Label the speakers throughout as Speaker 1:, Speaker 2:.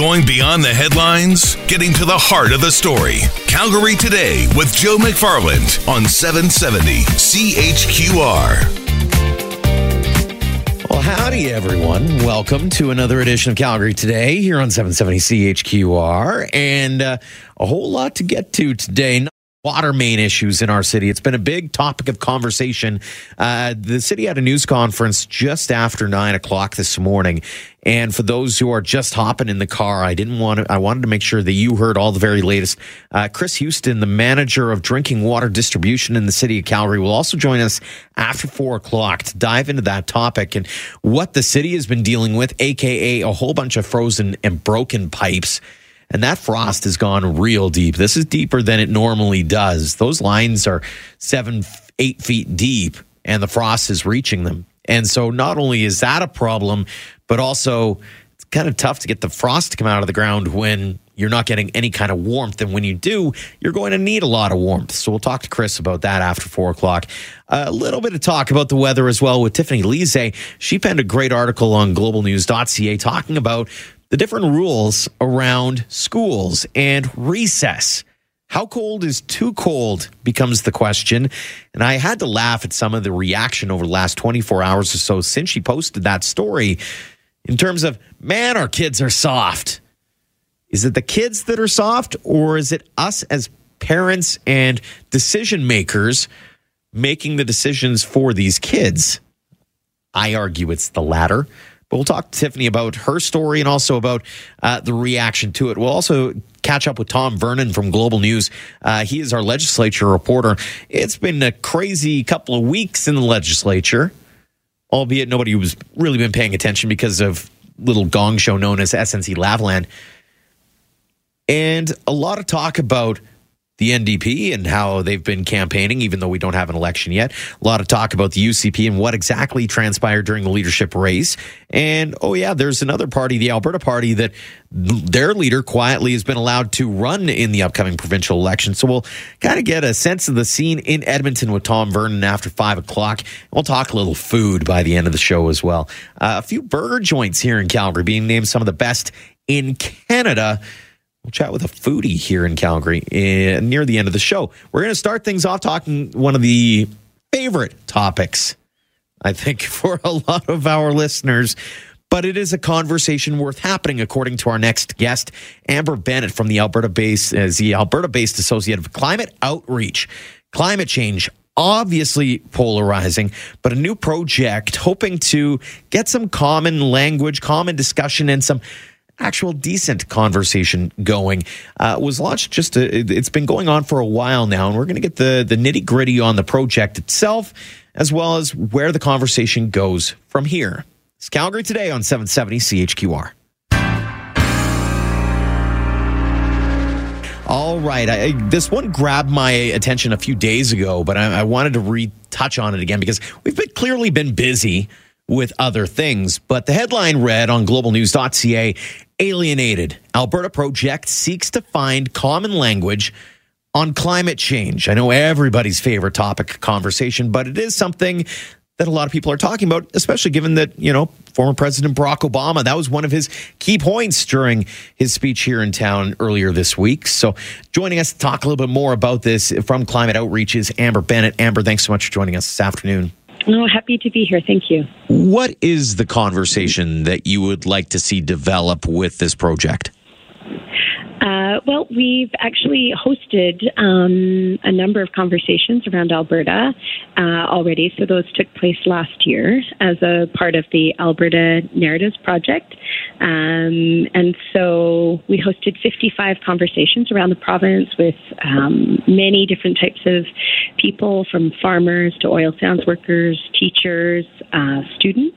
Speaker 1: Going beyond the headlines, getting to the heart of the story. Calgary Today with Joe McFarland on 770 CHQR.
Speaker 2: Well, howdy, everyone. Welcome to another edition of Calgary Today here on 770 CHQR. And uh, a whole lot to get to today water main issues in our city. It's been a big topic of conversation. Uh, the city had a news conference just after nine o'clock this morning. And for those who are just hopping in the car, I didn't want to, I wanted to make sure that you heard all the very latest. Uh, Chris Houston, the manager of drinking water distribution in the city of Calgary, will also join us after four o'clock to dive into that topic and what the city has been dealing with, AKA a whole bunch of frozen and broken pipes and that frost has gone real deep. This is deeper than it normally does. Those lines are seven, eight feet deep, and the frost is reaching them. And so, not only is that a problem, but also it's kind of tough to get the frost to come out of the ground when you're not getting any kind of warmth. And when you do, you're going to need a lot of warmth. So, we'll talk to Chris about that after four o'clock. A little bit of talk about the weather as well with Tiffany Lezee. She penned a great article on globalnews.ca talking about the different rules around schools and recess. How cold is too cold becomes the question. And I had to laugh at some of the reaction over the last 24 hours or so since she posted that story in terms of, man, our kids are soft. Is it the kids that are soft, or is it us as parents and decision makers making the decisions for these kids? I argue it's the latter. But we'll talk to Tiffany about her story and also about uh, the reaction to it. We'll also catch up with Tom Vernon from Global News. Uh, he is our legislature reporter. It's been a crazy couple of weeks in the legislature, albeit nobody was really been paying attention because of little gong show known as SNC Lavalin. And a lot of talk about the NDP and how they've been campaigning, even though we don't have an election yet. A lot of talk about the UCP and what exactly transpired during the leadership race. And oh, yeah, there's another party, the Alberta Party, that their leader quietly has been allowed to run in the upcoming provincial election. So we'll kind of get a sense of the scene in Edmonton with Tom Vernon after five o'clock. We'll talk a little food by the end of the show as well. Uh, a few burger joints here in Calgary being named some of the best in Canada. We'll chat with a foodie here in Calgary uh, near the end of the show. We're going to start things off talking one of the favorite topics, I think, for a lot of our listeners. But it is a conversation worth happening, according to our next guest, Amber Bennett from the Alberta base, as the Alberta based associate of climate outreach. Climate change, obviously polarizing, but a new project hoping to get some common language, common discussion, and some actual decent conversation going uh, was launched just a, it's been going on for a while now and we're going to get the the nitty gritty on the project itself as well as where the conversation goes from here it's calgary today on 770 chqr all right I, this one grabbed my attention a few days ago but i, I wanted to retouch on it again because we've been clearly been busy with other things. But the headline read on globalnews.ca Alienated. Alberta Project seeks to find common language on climate change. I know everybody's favorite topic conversation, but it is something that a lot of people are talking about, especially given that, you know, former President Barack Obama, that was one of his key points during his speech here in town earlier this week. So joining us to talk a little bit more about this from Climate Outreach is Amber Bennett. Amber, thanks so much for joining us this afternoon.
Speaker 3: No, happy to be here. Thank you.
Speaker 2: What is the conversation that you would like to see develop with this project?
Speaker 3: Uh, well, we've actually hosted um, a number of conversations around Alberta uh, already. So those took place last year as a part of the Alberta Narratives Project. Um, and so we hosted 55 conversations around the province with um, many different types of people from farmers to oil sands workers, teachers, uh, students,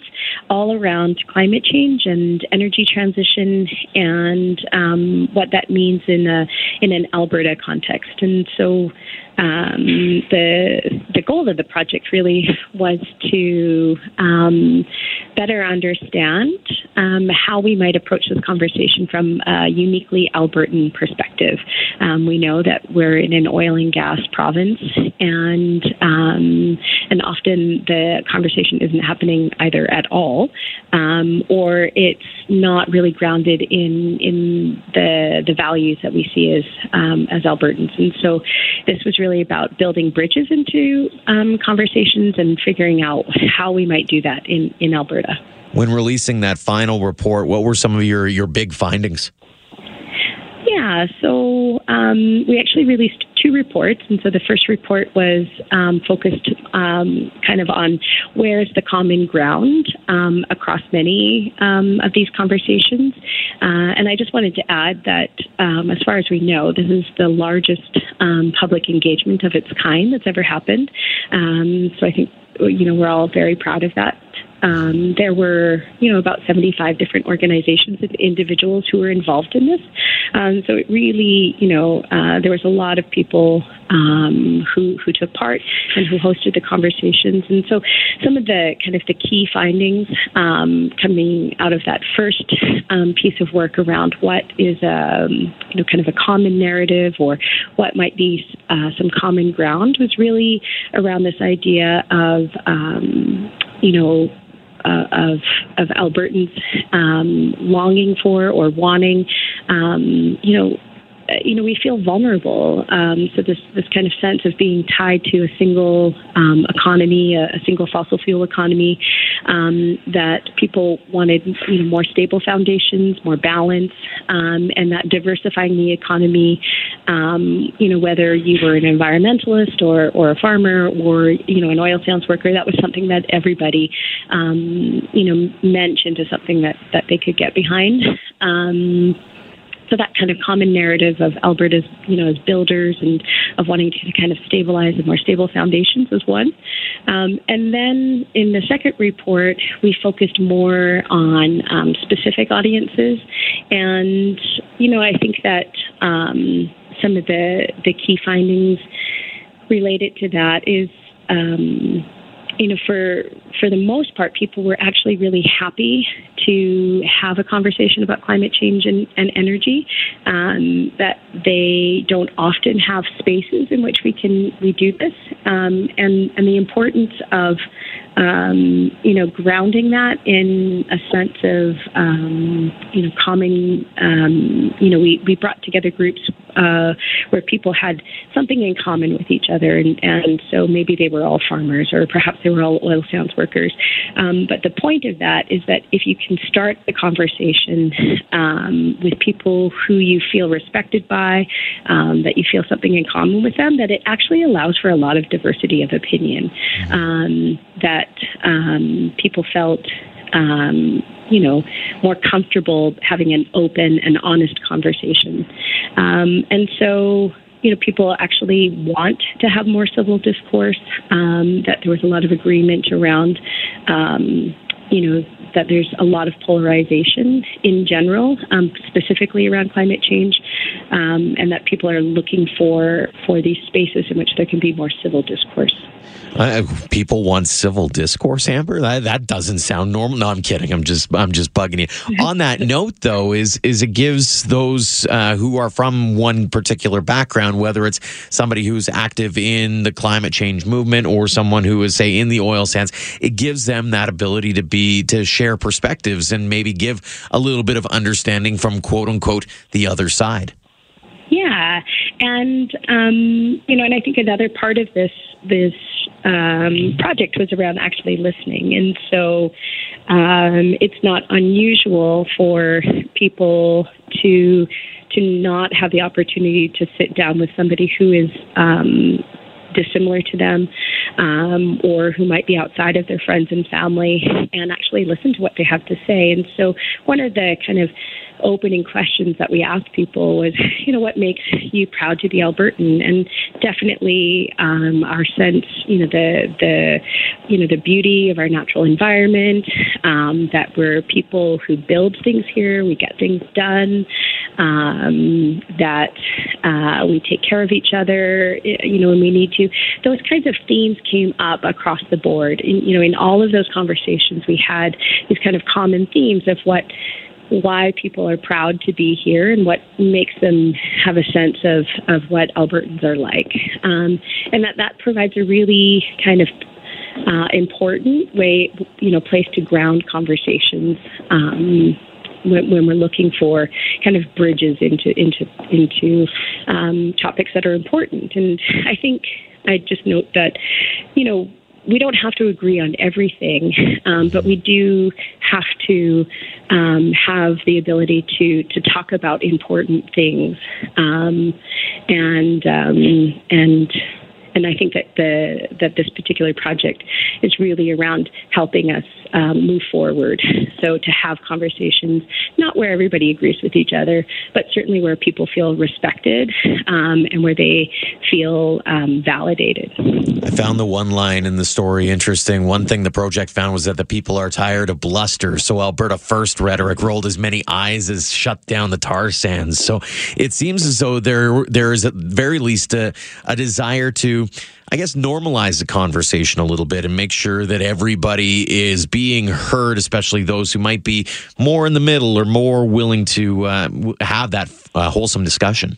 Speaker 3: all around climate change and energy transition and um, what that means in a in an Alberta context. And so um, the the goal of the project really was to um, better understand um, how we might approach this conversation from a uniquely Albertan perspective. Um, we know that we're in an oil and gas province, and um, and often the conversation isn't happening either at all, um, or it's not really grounded in in the the values that we see as um, as Albertans. And so, this was really about building bridges into um, conversations and figuring out how we might do that in in Alberta.
Speaker 2: When releasing that final report, what were some of your your big findings?
Speaker 3: Yeah, so um, we actually released two reports. And so the first report was um, focused um, kind of on where's the common ground um, across many um, of these conversations. Uh, and I just wanted to add that, um, as far as we know, this is the largest public engagement of its kind that's ever happened. so I think you know we're all very proud of that um, there were, you know, about 75 different organizations and individuals who were involved in this. Um, so it really, you know, uh, there was a lot of people um, who who took part and who hosted the conversations. And so some of the kind of the key findings um, coming out of that first um, piece of work around what is a, um, you know, kind of a common narrative or what might be uh, some common ground was really around this idea of, you know, uh, of of Albertans um, longing for or wanting, um, you know, you know, we feel vulnerable. Um, so this this kind of sense of being tied to a single um, economy, a, a, single fossil fuel economy, um, that people wanted you know more stable foundations, more balance, um, and that diversifying the economy. Um, you know, whether you were an environmentalist or or a farmer or you know an oil sands worker, that was something that everybody um, you know mentioned as something that that they could get behind. So that kind of common narrative of Alberta's, you know, as builders and of wanting to kind of stabilize and more stable foundations is one. Um, and then in the second report, we focused more on um, specific audiences. And, you know, I think that um, some of the, the key findings related to that is, um, you know, for for the most part, people were actually really happy to have a conversation about climate change and, and energy. Um, that they don't often have spaces in which we can we do this, um, and and the importance of um, you know grounding that in a sense of um, you know common. Um, you know, we we brought together groups uh, where people had something in common with each other, and and so maybe they were all farmers, or perhaps they were all oil sands workers. Um, but the point of that is that if you can start the conversation um, with people who you feel respected by, um, that you feel something in common with them, that it actually allows for a lot of diversity of opinion. Um, um, people felt um, you know, more comfortable having an open and honest conversation. Um, and so, you know, people actually want to have more civil discourse, um, that there was a lot of agreement around, um, you know, that there's a lot of polarization in general, um, specifically around climate change, um, and that people are looking for for these spaces in which there can be more civil discourse.
Speaker 2: Uh, people want civil discourse, Amber. That, that doesn't sound normal. No, I'm kidding. I'm just I'm just bugging you. On that note, though, is is it gives those uh, who are from one particular background, whether it's somebody who's active in the climate change movement or someone who is say in the oil sands, it gives them that ability to be to share perspectives and maybe give a little bit of understanding from quote unquote the other side.
Speaker 3: Yeah, and um, you know, and I think another part of this this um, project was around actually listening, and so um, it's not unusual for people to to not have the opportunity to sit down with somebody who is um, dissimilar to them um, or who might be outside of their friends and family and actually listen to what they have to say. And so, one of the kind of opening questions that we asked people was, you know, what makes you proud to be Albertan? And definitely um, our sense, you know, the the you know the beauty of our natural environment, um, that we're people who build things here, we get things done, um, that uh, we take care of each other, you know, when we need to. Those kinds of themes came up across the board. In, you know, in all of those conversations, we had these kind of common themes of what why people are proud to be here and what makes them have a sense of, of what Albertans are like. Um, and that, that provides a really kind of uh, important way, you know, place to ground conversations. Um, when, when, we're looking for kind of bridges into into into um, topics that are important, and I think I just note that, you know, we don't have to agree on everything, um, but we do have to um, have the ability to to talk about important things, um, and um, and and I think that the that this particular project is really around helping us um, move forward. So to have conversations, not where everybody agrees with each other, but certainly where people feel respected um, and where they feel um, validated.
Speaker 2: I found the one line in the story interesting. One thing the project found was that the people are tired of bluster. So Alberta First rhetoric rolled as many eyes as shut down the tar sands. So it seems as though there there is at very least a, a desire to I guess, normalize the conversation a little bit and make sure that everybody is being heard, especially those who might be more in the middle or more willing to uh, have that uh, wholesome discussion.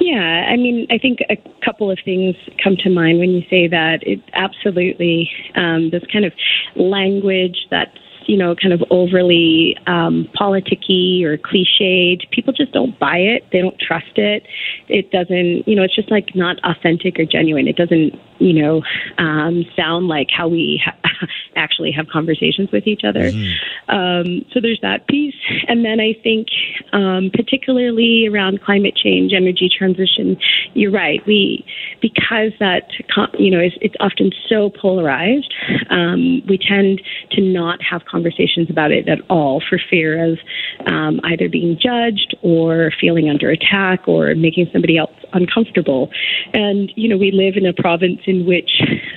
Speaker 3: Yeah, I mean, I think a couple of things come to mind when you say that. It absolutely um, this kind of language that's you know, kind of overly um, politicky or cliched. People just don't buy it. They don't trust it. It doesn't, you know, it's just like not authentic or genuine. It doesn't, you know, um, sound like how we ha- actually have conversations with each other. Mm-hmm. Um, so there's that piece. And then I think, um, particularly around climate change, energy transition, you're right. We, because that, you know, it's, it's often so polarized, um, we tend to not have conversations about it at all for fear of um, either being judged or feeling under attack or making somebody else uncomfortable. And, you know, we live in a province in which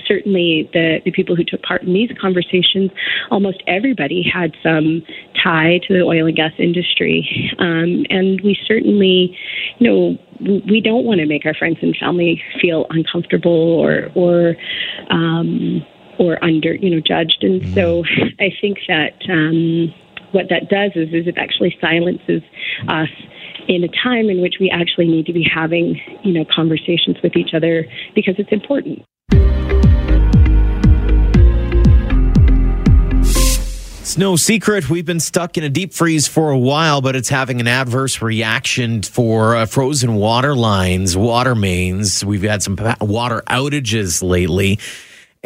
Speaker 3: certainly the, the people who took part in these conversations, almost everybody had some tie to the oil and gas industry. Um, and we certainly, you know, we don't want to make our friends and family feel uncomfortable or, or, um, or under, you know, judged. And mm-hmm. so I think that um, what that does is, is it actually silences us in a time in which we actually need to be having, you know, conversations with each other because it's important.
Speaker 2: It's no secret we've been stuck in a deep freeze for a while, but it's having an adverse reaction for uh, frozen water lines, water mains. We've had some water outages lately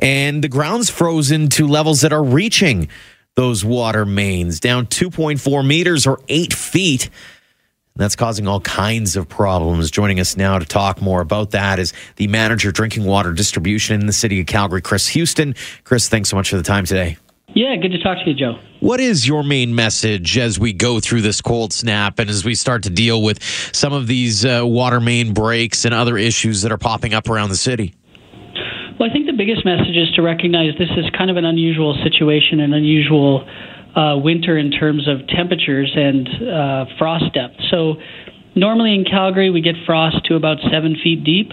Speaker 2: and the ground's frozen to levels that are reaching those water mains down 2.4 meters or eight feet. That's causing all kinds of problems. Joining us now to talk more about that is the manager drinking water distribution in the city of Calgary, Chris Houston. Chris, thanks so much for the time today.
Speaker 4: Yeah, good to talk to you, Joe.
Speaker 2: What is your main message as we go through this cold snap and as we start to deal with some of these uh, water main breaks and other issues that are popping up around the city?
Speaker 4: Well, I think the biggest message is to recognize this is kind of an unusual situation, an unusual uh, winter in terms of temperatures and uh, frost depth. So, normally in Calgary, we get frost to about seven feet deep.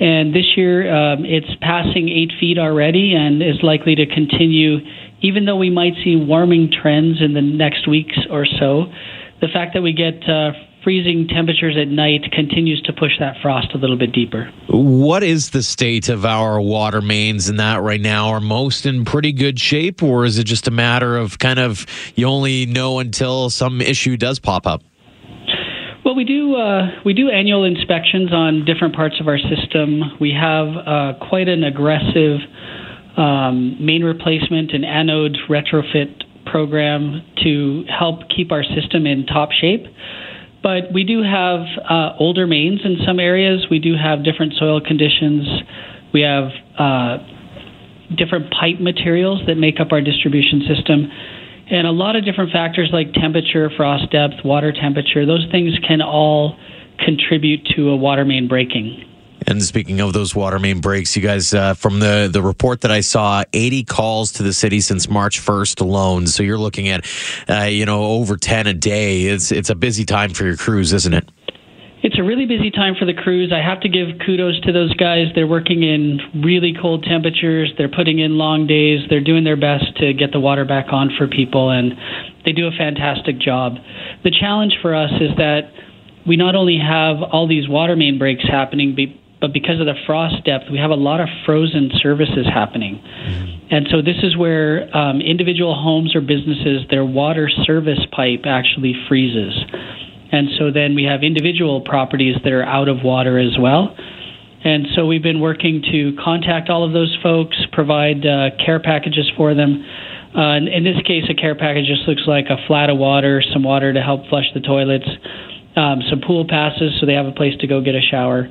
Speaker 4: And this year, um, it's passing eight feet already and is likely to continue, even though we might see warming trends in the next weeks or so. The fact that we get uh, freezing temperatures at night continues to push that frost a little bit deeper.
Speaker 2: What is the state of our water mains in that right now? Are most in pretty good shape, or is it just a matter of kind of you only know until some issue does pop up?
Speaker 4: Well, we do uh, we do annual inspections on different parts of our system. We have uh, quite an aggressive um, main replacement and anode retrofit program to help keep our system in top shape. But we do have uh, older mains in some areas. We do have different soil conditions. We have uh, different pipe materials that make up our distribution system. And a lot of different factors like temperature, frost depth, water temperature, those things can all contribute to a water main breaking.
Speaker 2: And speaking of those water main breaks, you guys, uh, from the, the report that I saw, 80 calls to the city since March 1st alone. So you're looking at, uh, you know, over 10 a day. It's, it's a busy time for your crews, isn't it?
Speaker 4: It's a really busy time for the crews. I have to give kudos to those guys. They're working in really cold temperatures. They're putting in long days. They're doing their best to get the water back on for people. And they do a fantastic job. The challenge for us is that we not only have all these water main breaks happening, but because of the frost depth, we have a lot of frozen services happening. Mm-hmm. And so this is where um, individual homes or businesses, their water service pipe actually freezes. And so then we have individual properties that are out of water as well. And so we've been working to contact all of those folks, provide uh, care packages for them. Uh, in, in, this case, a care package just looks like a flat of water, some water to help flush the toilets, um, some pool passes so they have a place to go get a shower.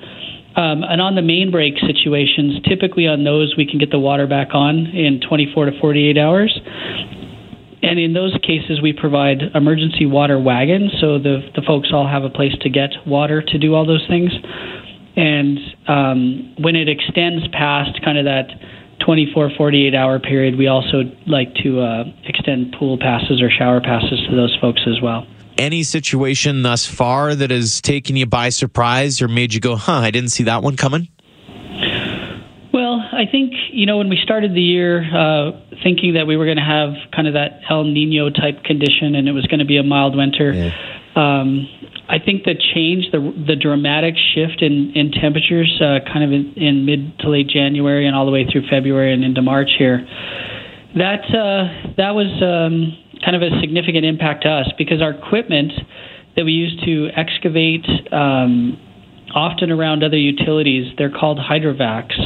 Speaker 4: Um, and on the main break situations, typically on those, we can get the water back on in 24 to 48 hours. And in those cases, we provide emergency water wagons, so the, the folks all have a place to get water to do all those things. And um, when it extends past kind of that 24, 48 hour period, we also like to uh, extend pool passes or shower passes to those folks as well.
Speaker 2: Any situation thus far that has taken you by surprise or made you go, huh, I didn't see that one coming?
Speaker 4: Well, I think, you know, when we started the year uh, thinking that we were going to have kind of that El Nino type condition and it was going to be a mild winter, yeah. um, I think the change, the the dramatic shift in in temperatures, uh, kind of in, in, mid to late January and all the way through February and into March here, that uh, that was um, kind of a significant impact to us because our equipment that we use to excavate, um, often around other utilities, they're called hydrovacs,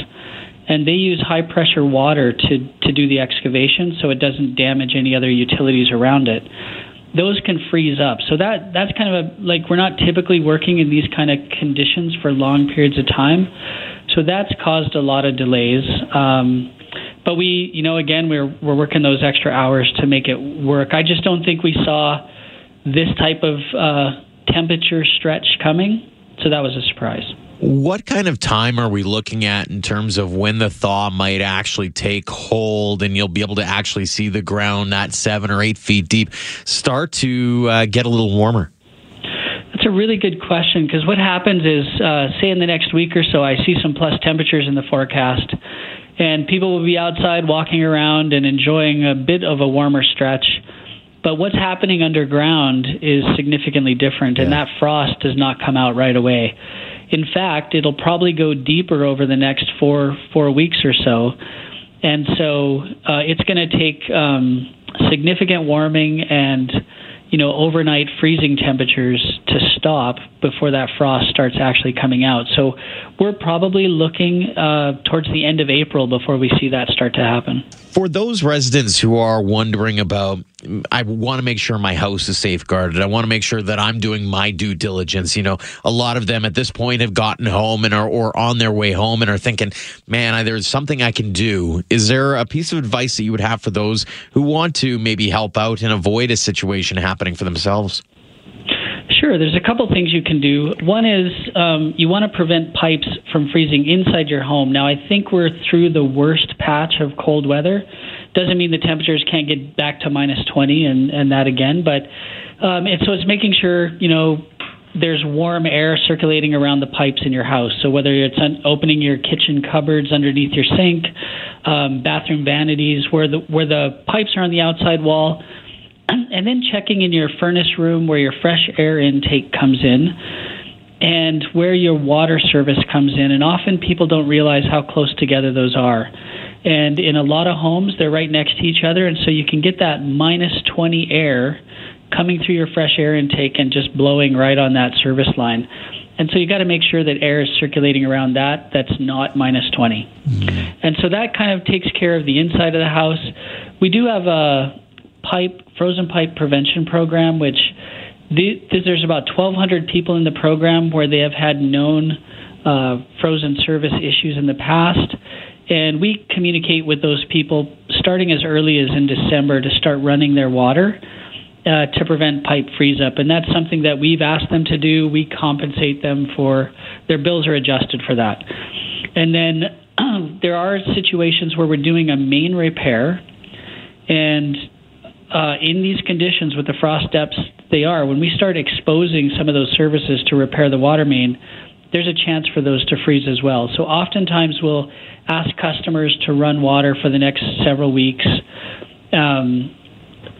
Speaker 4: and they use high pressure water to to do the excavation, so it doesn't damage any other utilities around it those can freeze up. So that that's kind of a like we're not typically working in these kind of conditions for long periods of time. So that's caused a lot of delays. Um, but we, you know, again, we're we're working those extra hours to make it work. I just don't think we saw this type of uh, temperature stretch coming. So that was a surprise.
Speaker 2: What kind of time are we looking at in terms of when the thaw might actually take hold and you'll be able to actually see the ground at seven or eight feet deep start to uh, get a little warmer?
Speaker 4: That's a really good question because what happens is, uh, say, in the next week or so, I see some plus temperatures in the forecast, and people will be outside walking around and enjoying a bit of a warmer stretch. But what's happening underground is significantly different, yeah. and that frost does not come out right away. In fact, it'll probably go deeper over the next four four weeks or so, and so uh, it's going to take um, significant warming and you know overnight freezing temperatures to stop before that frost starts actually coming out. So we're probably looking uh, towards the end of April before we see that start to happen.
Speaker 2: For those residents who are wondering about, I want to make sure my house is safeguarded. I want to make sure that I'm doing my due diligence. You know, a lot of them at this point have gotten home and are or on their way home and are thinking, man, there's something I can do. Is there a piece of advice that you would have for those who want to maybe help out and avoid a situation happening for themselves?
Speaker 4: Sure. There's a couple things you can do. One is um, you want to prevent pipes from freezing inside your home. Now, I think we're through the worst patch of cold weather. Doesn't mean the temperatures can't get back to minus 20 and, and that again, but um, and so it's making sure you know there's warm air circulating around the pipes in your house. So whether it's opening your kitchen cupboards underneath your sink, um, bathroom vanities, where the where the pipes are on the outside wall and then checking in your furnace room where your fresh air intake comes in and where your water service comes in. And often people don't realize how close together those are. And in a lot of homes, they're right next to each other. And so you can get that minus 20 air coming through your fresh air intake and just blowing right on that service line. And so you got to make sure that air is circulating around that that's not minus 20. Mm-hmm. And so that kind of takes care of the inside of the house. We do have a pipe frozen pipe prevention program, which the, there's about 1,200 people in the program where they have had known uh, frozen service issues in the past. And we communicate with those people starting as early as in December to start running their water uh, to prevent pipe freeze up. And that's something that we've asked them to do. We compensate them for their bills are adjusted for that. And then there are situations where we're doing a main repair and uh, in these conditions with the frost depths they are, when we start exposing some of those services to repair the water main, there's a chance for those to freeze as well. So oftentimes we'll ask customers to run water for the next several weeks. Um,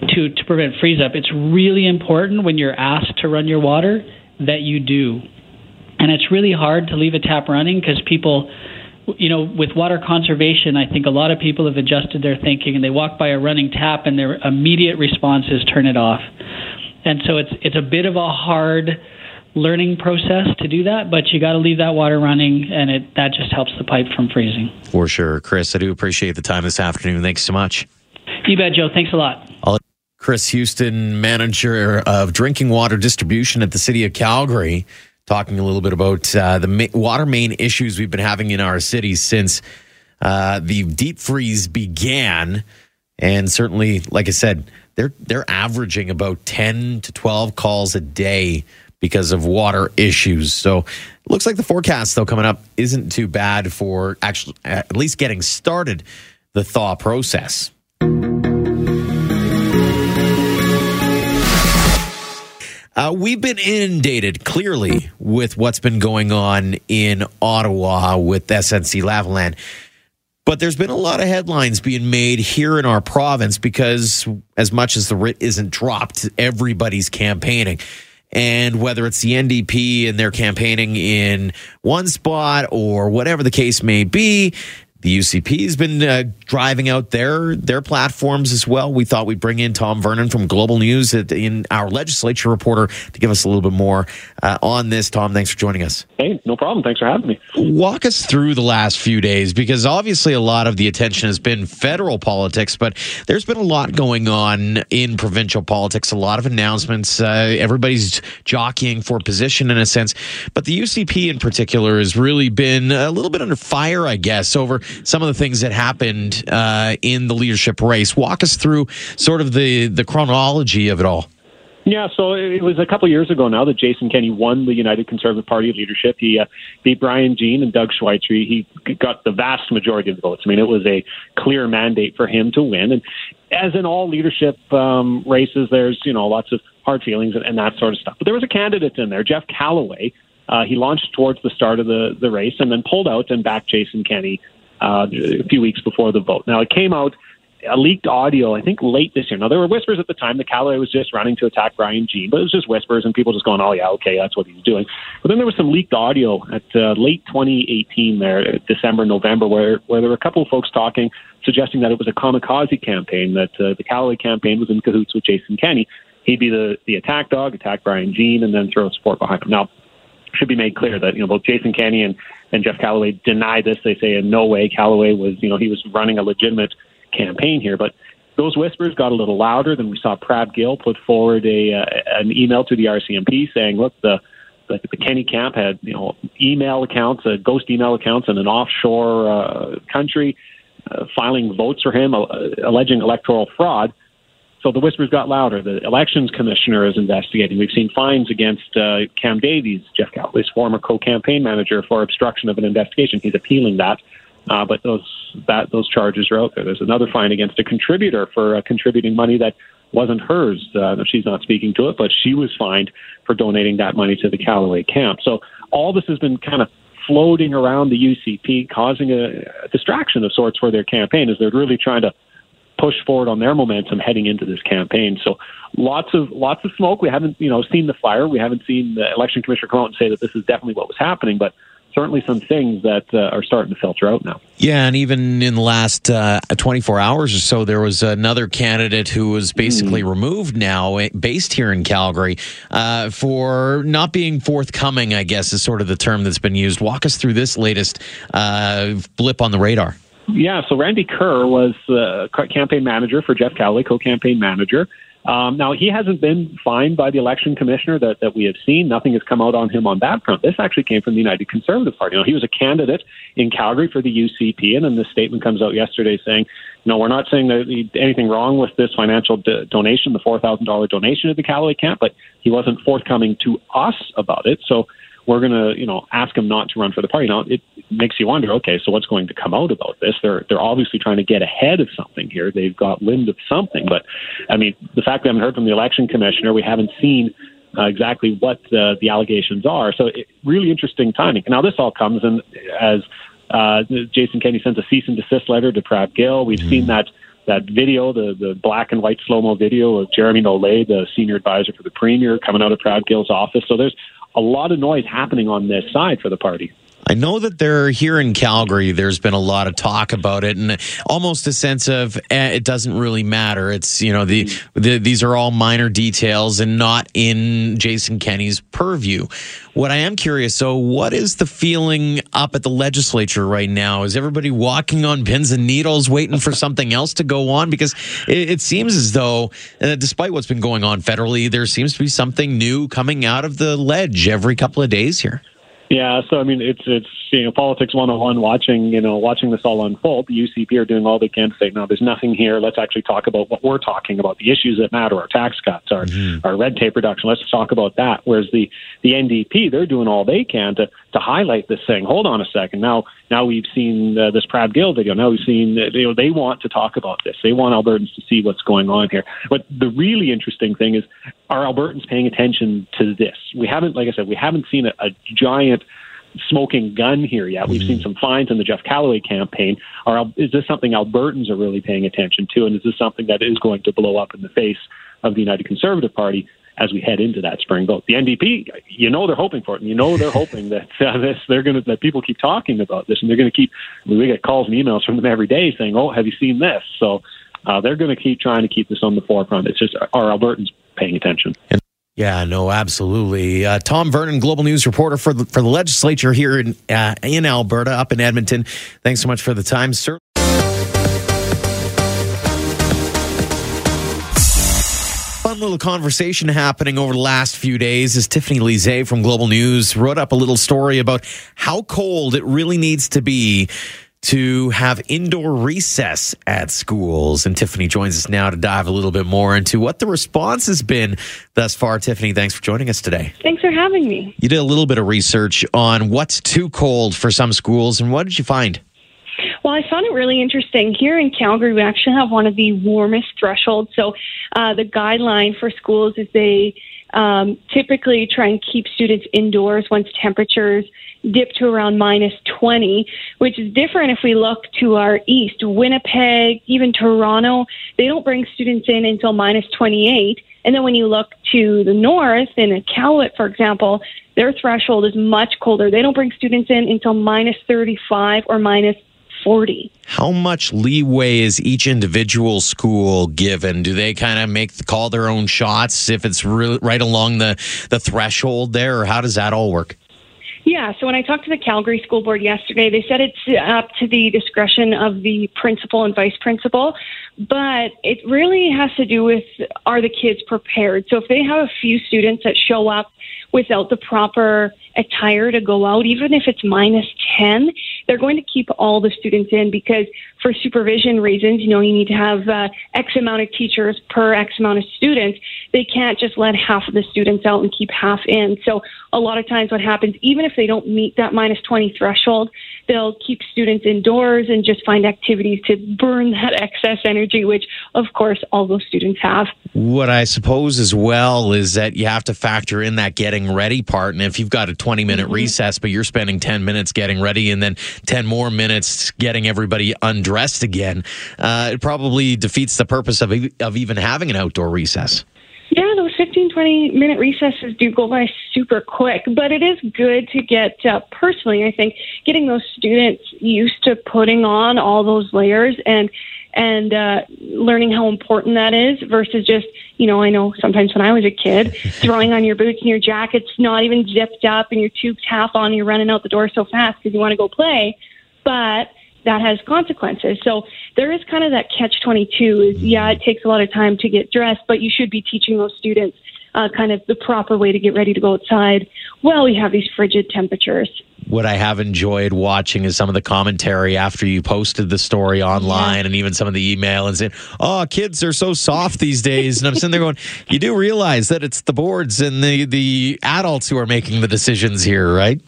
Speaker 4: to to prevent freeze up, it's really important when you're asked to run your water that you do. And it's really hard to leave a tap running because people you know, with water conservation, I think a lot of people have adjusted their thinking and they walk by a running tap and their immediate response is turn it off. And so it's it's a bit of a hard learning process to do that, but you got to leave that water running, and it that just helps the pipe from freezing.
Speaker 2: For sure, Chris. I do appreciate the time this afternoon. Thanks so much.
Speaker 4: You bet, Joe. Thanks a lot.
Speaker 2: I'll Chris Houston, manager of drinking water distribution at the city of Calgary, talking a little bit about uh, the ma- water main issues we've been having in our city since uh, the deep freeze began, and certainly, like I said they're they're averaging about 10 to 12 calls a day because of water issues. So looks like the forecast though coming up isn't too bad for actually at least getting started the thaw process. Uh, we've been inundated clearly with what's been going on in Ottawa with SNC Lavalin. But there's been a lot of headlines being made here in our province because, as much as the writ isn't dropped, everybody's campaigning. And whether it's the NDP and they're campaigning in one spot or whatever the case may be, the UCP has been uh, driving out their their platforms as well. We thought we'd bring in Tom Vernon from Global News in our legislature reporter to give us a little bit more uh, on this. Tom, thanks for joining us.
Speaker 5: Hey, no problem. Thanks for having me.
Speaker 2: Walk us through the last few days because obviously a lot of the attention has been federal politics, but there's been a lot going on in provincial politics. A lot of announcements. Uh, everybody's jockeying for position in a sense, but the UCP in particular has really been a little bit under fire, I guess, over some of the things that happened uh, in the leadership race. Walk us through sort of the the chronology of it all.
Speaker 5: Yeah, so it was a couple years ago now that Jason Kenney won the United Conservative Party leadership. He uh, beat Brian Jean and Doug Schweitzer. He got the vast majority of the votes. I mean, it was a clear mandate for him to win. And as in all leadership um, races, there's you know lots of hard feelings and, and that sort of stuff. But there was a candidate in there, Jeff Callaway. Uh, he launched towards the start of the, the race and then pulled out and backed Jason Kenney uh, a few weeks before the vote. Now, it came out a leaked audio, I think late this year. Now, there were whispers at the time that Callaway was just running to attack Brian Jean, but it was just whispers and people just going, oh, yeah, okay, that's what he's doing. But then there was some leaked audio at uh, late 2018 there, December, November, where, where there were a couple of folks talking, suggesting that it was a kamikaze campaign, that uh, the Callaway campaign was in cahoots with Jason Kenney. He'd be the, the attack dog, attack Brian Jean, and then throw support behind him. Now, should be made clear that you know both Jason Kenney and, and Jeff Callaway deny this. They say in no way Callaway was you know he was running a legitimate campaign here, but those whispers got a little louder. Then we saw Prab Gill put forward a uh, an email to the RCMP saying, look, the the, the Kenney camp had you know email accounts, uh, ghost email accounts in an offshore uh, country, uh, filing votes for him, uh, alleging electoral fraud. So the whispers got louder. The elections commissioner is investigating. We've seen fines against uh, Cam Davies, Jeff Callaway's former co-campaign manager, for obstruction of an investigation. He's appealing that, uh, but those that those charges are out there. There's another fine against a contributor for uh, contributing money that wasn't hers. Uh, she's not speaking to it, but she was fined for donating that money to the Callaway camp. So all this has been kind of floating around the UCP, causing a, a distraction of sorts for their campaign as they're really trying to push forward on their momentum heading into this campaign. So lots of lots of smoke. We haven't you know seen the fire. We haven't seen the election commissioner come out and say that this is definitely what was happening, but certainly some things that uh, are starting to filter out now.
Speaker 2: Yeah, and even in the last uh, 24 hours or so, there was another candidate who was basically mm. removed now, eh, based here in Calgary, uh, for not being forthcoming, I guess is sort of the term that's been used. Walk us through this latest uh, blip on the radar.
Speaker 5: Yeah, so Randy Kerr was uh, campaign manager for Jeff Callaway, co-campaign manager. Um, now he hasn't been fined by the election commissioner that, that we have seen. Nothing has come out on him on that front. This actually came from the United Conservative Party. You know, he was a candidate in Calgary for the UCP, and then this statement comes out yesterday saying, "No, we're not saying that anything wrong with this financial do- donation, the four thousand dollar donation to the Callaway camp, but he wasn't forthcoming to us about it." So we're going to, you know, ask him not to run for the party. Now, it makes you wonder, okay, so what's going to come out about this? They're they're obviously trying to get ahead of something here. They've got wind of something, but I mean, the fact we haven't heard from the election commissioner, we haven't seen uh, exactly what uh, the allegations are. So, it, really interesting timing. Now, this all comes in as uh, Jason Kenney sends a cease and desist letter to Prab Gill. We've mm-hmm. seen that that video, the the black and white slow mo video of Jeremy Nolais, the senior advisor for the premier, coming out of Prab Gill's office. So there's a lot of noise happening on this side for the party.
Speaker 2: I know that they're here in Calgary. There's been a lot of talk about it, and almost a sense of eh, it doesn't really matter. It's you know the, the these are all minor details and not in Jason Kenney's purview. What I am curious, so what is the feeling up at the legislature right now? Is everybody walking on pins and needles, waiting for something else to go on? Because it, it seems as though, uh, despite what's been going on federally, there seems to be something new coming out of the ledge every couple of days here.
Speaker 5: Yeah, so I mean, it's it's you know politics 101. Watching you know watching this all unfold, the UCP are doing all they can to say, no, there's nothing here. Let's actually talk about what we're talking about, the issues that matter, our tax cuts, our mm-hmm. our red tape reduction. Let's talk about that. Whereas the the NDP, they're doing all they can to to highlight this thing. Hold on a second. Now now we've seen uh, this Prab Gill video. Now we've seen uh, you know they want to talk about this. They want Albertans to see what's going on here. But the really interesting thing is, are Albertans paying attention to this? We haven't, like I said, we haven't seen a, a giant smoking gun here yet. We've seen mm-hmm. some fines in the Jeff Callaway campaign. Are, is this something Albertans are really paying attention to? And is this something that is going to blow up in the face of the United Conservative Party as we head into that spring vote? The NDP, you know, they're hoping for it, and you know they're hoping that uh, this they're going to that people keep talking about this, and they're going to keep. We get calls and emails from them every day saying, "Oh, have you seen this?" So. Uh, they're going to keep trying to keep this on the forefront. It's just are Albertans paying attention?
Speaker 2: And- yeah, no, absolutely. Uh, Tom Vernon, global news reporter for the, for the legislature here in uh, in Alberta, up in Edmonton. Thanks so much for the time, sir. Fun little conversation happening over the last few days as Tiffany Lezee from Global News wrote up a little story about how cold it really needs to be to have indoor recess at schools. And Tiffany joins us now to dive a little bit more into what the response has been thus far. Tiffany, thanks for joining us today.
Speaker 6: Thanks for having me.
Speaker 2: You did a little bit of research on what's too cold for some schools, and what did you find?
Speaker 6: Well, I found it really interesting. Here in Calgary, we actually have one of the warmest thresholds. So, uh, the guideline for schools is they um, typically try and keep students indoors once temperatures dip to around minus 20, which is different if we look to our east. Winnipeg, even Toronto, they don't bring students in until minus 28. And then when you look to the north, in Iqaluit, for example, their threshold is much colder. They don't bring students in until minus 35 or minus 40.
Speaker 2: How much leeway is each individual school given? Do they kind of make call their own shots if it's right along the, the threshold there, or how does that all work?
Speaker 6: Yeah, so when I talked to the Calgary School Board yesterday, they said it's up to the discretion of the principal and vice principal, but it really has to do with are the kids prepared? So if they have a few students that show up without the proper attire to go out, even if it's minus 10, they're going to keep all the students in because for supervision reasons, you know, you need to have uh, X amount of teachers per X amount of students. They can't just let half of the students out and keep half in. So a lot of times what happens, even if they don't meet that minus 20 threshold, they'll keep students indoors and just find activities to burn that excess energy, which of course all those students have.
Speaker 2: What I suppose as well is that you have to factor in that getting ready part. And if you've got a 20 minute mm-hmm. recess, but you're spending 10 minutes getting ready and then 10 more minutes getting everybody undressed again, uh, it probably defeats the purpose of, of even having an outdoor recess.
Speaker 6: Yeah, those 15, 20 minute recesses do go by super quick, but it is good to get, uh, personally, I think, getting those students used to putting on all those layers and and uh, learning how important that is versus just, you know, I know sometimes when I was a kid, throwing on your boots and your jackets not even zipped up and your tubes half on, you're running out the door so fast because you want to go play. But that has consequences. So there is kind of that catch 22 is, yeah, it takes a lot of time to get dressed, but you should be teaching those students uh, kind of the proper way to get ready to go outside while we have these frigid temperatures.
Speaker 2: What I have enjoyed watching is some of the commentary after you posted the story online yeah. and even some of the email and saying, oh, kids are so soft these days. And I'm sitting there going, you do realize that it's the boards and the, the adults who are making the decisions here, right?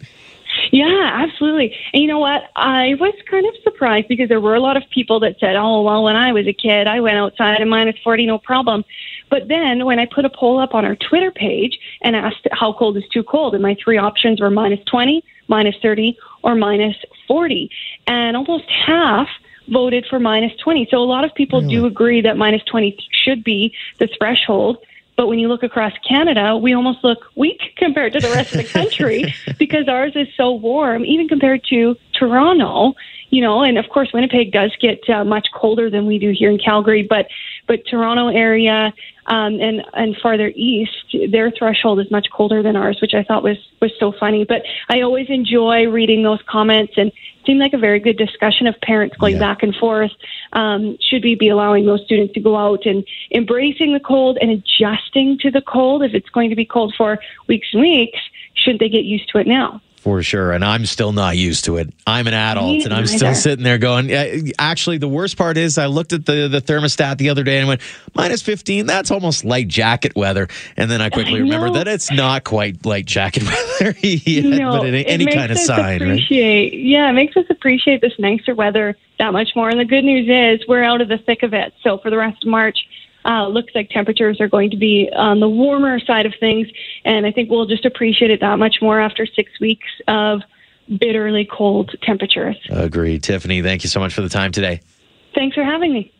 Speaker 6: Yeah, absolutely. And you know what? I was kind of surprised because there were a lot of people that said, oh, well, when I was a kid, I went outside and minus 40, no problem. But then when I put a poll up on our Twitter page and asked how cold is too cold, and my three options were minus 20, minus 30, or minus 40. And almost half voted for minus 20. So a lot of people do agree that minus 20 should be the threshold. But when you look across Canada, we almost look weak compared to the rest of the country because ours is so warm, even compared to Toronto. You know, and of course, Winnipeg does get uh, much colder than we do here in Calgary. But but Toronto area um, and and farther east, their threshold is much colder than ours, which I thought was was so funny. But I always enjoy reading those comments and seemed like a very good discussion of parents going
Speaker 2: Yeah.
Speaker 6: back and forth. Um, should we be allowing those students to go out and embracing the cold and adjusting to the cold if it's going to be cold for weeks and weeks? Should they get used to it now?
Speaker 2: For sure. And I'm still not used to it. I'm an adult and I'm still sitting there going, actually, the worst part is I looked at the, the thermostat the other day and went, minus 15, that's almost light jacket weather. And then I quickly
Speaker 6: I
Speaker 2: remembered that it's not quite light jacket weather yet,
Speaker 6: no,
Speaker 2: but any,
Speaker 6: it
Speaker 2: any
Speaker 6: makes
Speaker 2: kind of
Speaker 6: us
Speaker 2: sign, right?
Speaker 6: appreciate, Yeah, it makes us appreciate this nicer weather that much more. And the good news is we're out of the thick of it. So for the rest of March, uh, looks like temperatures are going to be on the warmer side of things, and I think we'll just appreciate it that much more after six weeks of bitterly cold temperatures.
Speaker 2: Agreed. Tiffany, thank you so much for the time today.
Speaker 6: Thanks for having me.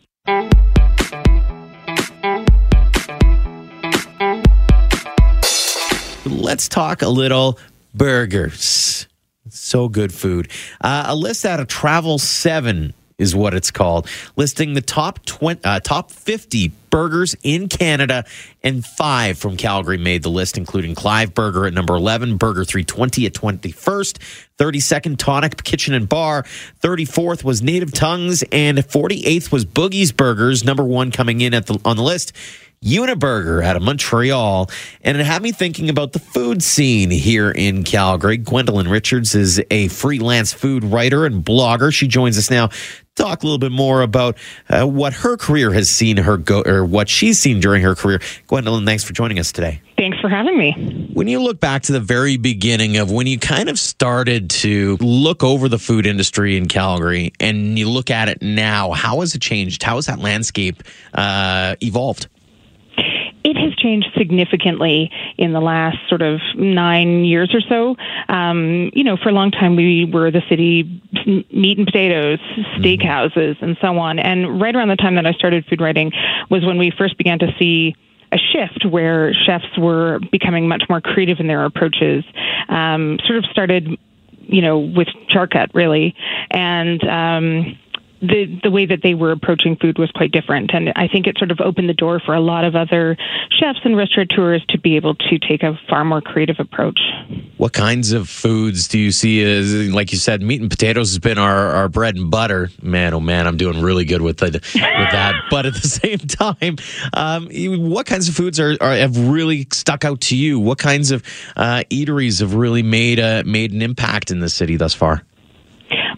Speaker 2: Let's talk a little burgers. So good food. Uh, a list out of Travel 7 is what it's called, listing the top 20, uh, top 50 burgers in Canada, and five from Calgary made the list, including Clive Burger at number 11, Burger 320 at 21st, 32nd Tonic Kitchen and Bar, 34th was Native Tongues, and 48th was Boogie's Burgers, number one coming in at the on the list. Uniburger out of Montreal. And it had me thinking about the food scene here in Calgary. Gwendolyn Richards is a freelance food writer and blogger. She joins us now. Talk a little bit more about uh, what her career has seen her go, or what she's seen during her career. Gwendolyn, thanks for joining us today.
Speaker 7: Thanks for having me.
Speaker 2: When you look back to the very beginning of when you kind of started to look over the food industry in Calgary and you look at it now, how has it changed? How has that landscape uh, evolved?
Speaker 7: It has changed significantly in the last sort of nine years or so. Um, you know, for a long time we were the city meat and potatoes, steakhouses, and so on. And right around the time that I started food writing was when we first began to see a shift where chefs were becoming much more creative in their approaches. Um, sort of started, you know, with charcut really, and. Um, the the way that they were approaching food was quite different, and I think it sort of opened the door for a lot of other chefs and restaurateurs to be able to take a far more creative approach.
Speaker 2: What kinds of foods do you see as, like you said, meat and potatoes has been our, our bread and butter. Man, oh man, I'm doing really good with it, with that. But at the same time, um, what kinds of foods are, are have really stuck out to you? What kinds of uh, eateries have really made a made an impact in the city thus far?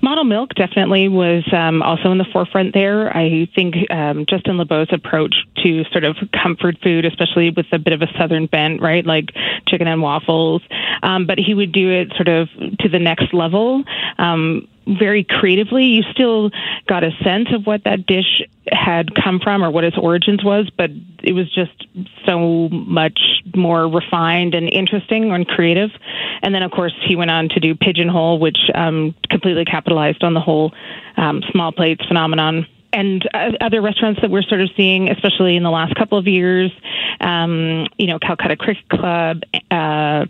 Speaker 7: Model Milk definitely was um, also in the forefront there. I think um, Justin Leboe's approach to sort of comfort food, especially with a bit of a southern bent, right, like chicken and waffles, um, but he would do it sort of to the next level. Um, very creatively, you still got a sense of what that dish had come from or what its origins was, but it was just so much more refined and interesting and creative. And then, of course, he went on to do Pigeonhole, which um, completely capitalized on the whole um, small plates phenomenon. And uh, other restaurants that we're sort of seeing, especially in the last couple of years, um, you know, Calcutta Cricket Club, uh,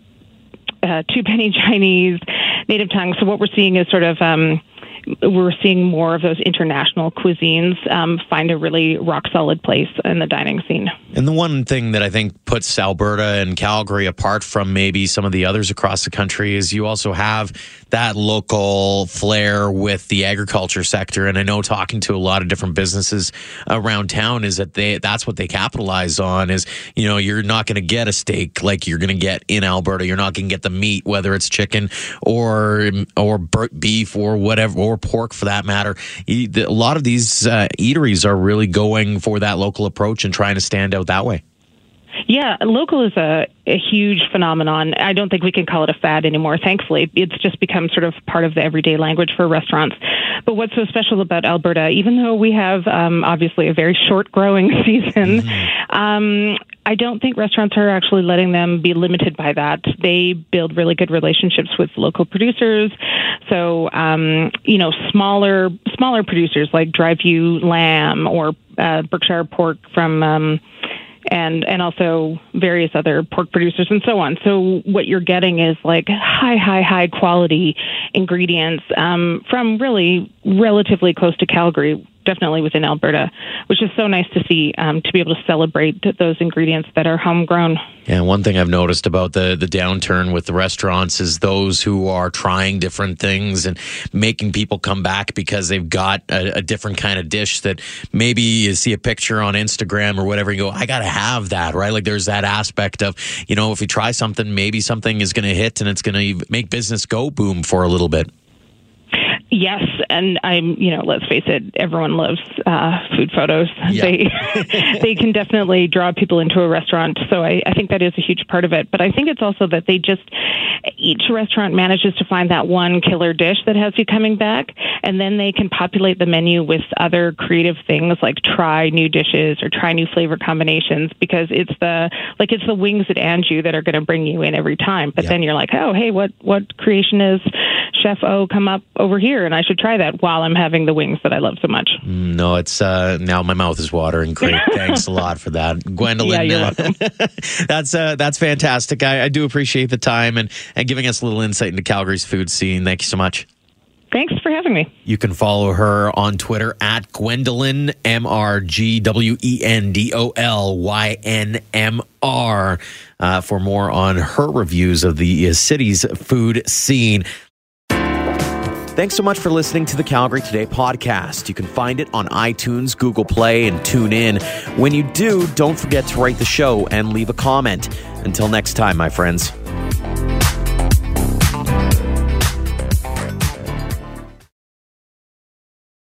Speaker 7: uh, two penny Chinese, native tongue. So what we're seeing is sort of um, we're seeing more of those international cuisines um, find a really rock solid place in the dining scene.
Speaker 2: And the one thing that I think puts Alberta and Calgary apart from maybe some of the others across the country is you also have that local flair with the agriculture sector. And I know talking to a lot of different businesses around town is that they that's what they capitalize on is, you know, you're not going to get a steak like you're going to get in Alberta. You're not going to get the meat, whether it's chicken or or beef or whatever, or pork for that matter. A lot of these uh, eateries are really going for that local approach and trying to stand out that way.
Speaker 7: Yeah, local is a, a huge phenomenon. I don't think we can call it a fad anymore, thankfully. It's just become sort of part of the everyday language for restaurants. But what's so special about Alberta, even though we have um, obviously a very short growing season, um, I don't think restaurants are actually letting them be limited by that. They build really good relationships with local producers. So, um, you know, smaller smaller producers like Driveview Lamb or uh, Berkshire Pork from. Um, and and also various other pork producers and so on. So what you're getting is like high, high, high quality ingredients um, from really relatively close to Calgary, definitely within Alberta, which is so nice to see um, to be able to celebrate those ingredients that are homegrown.
Speaker 2: Yeah, one thing I've noticed about the the downturn with the restaurants is those who are trying different things and making people come back because they've got a, a different kind of dish that maybe you see a picture on Instagram or whatever, you go, I got to have that, right? Like there's that aspect of, you know, if you try something, maybe something is going to hit and it's going to make business go boom for a little bit.
Speaker 7: Yes, and I'm, you know, let's face it, everyone loves uh, food photos.
Speaker 2: Yeah.
Speaker 7: They they can definitely draw people into a restaurant. So I, I think that is a huge part of it. But I think it's also that they just each restaurant manages to find that one killer dish that has you coming back, and then they can populate the menu with other creative things like try new dishes or try new flavor combinations because it's the like it's the wings at Anju that are going to bring you in every time. But
Speaker 2: Yeah.
Speaker 7: then you're like, oh hey, what what creation is Chef O come up over here, and I should try that while I'm having the wings that I love so much.
Speaker 2: No, it's uh, now my mouth is watering. Great, thanks a lot for that, Gwendolyn.
Speaker 7: Yeah, you're
Speaker 2: uh, that's uh, that's fantastic. I, I do appreciate the time and and giving us a little insight into Calgary's food scene. Thank you so much.
Speaker 7: Thanks for having me.
Speaker 2: You can follow her on Twitter at Gwendolyn M R G W E N D O L Y N M R uh, for more on her reviews of the uh, city's food scene. Thanks so much for listening to the Calgary Today podcast. You can find it on iTunes, Google Play, and tune in. When you do, don't forget to rate the show and leave a comment. Until next time, my friends.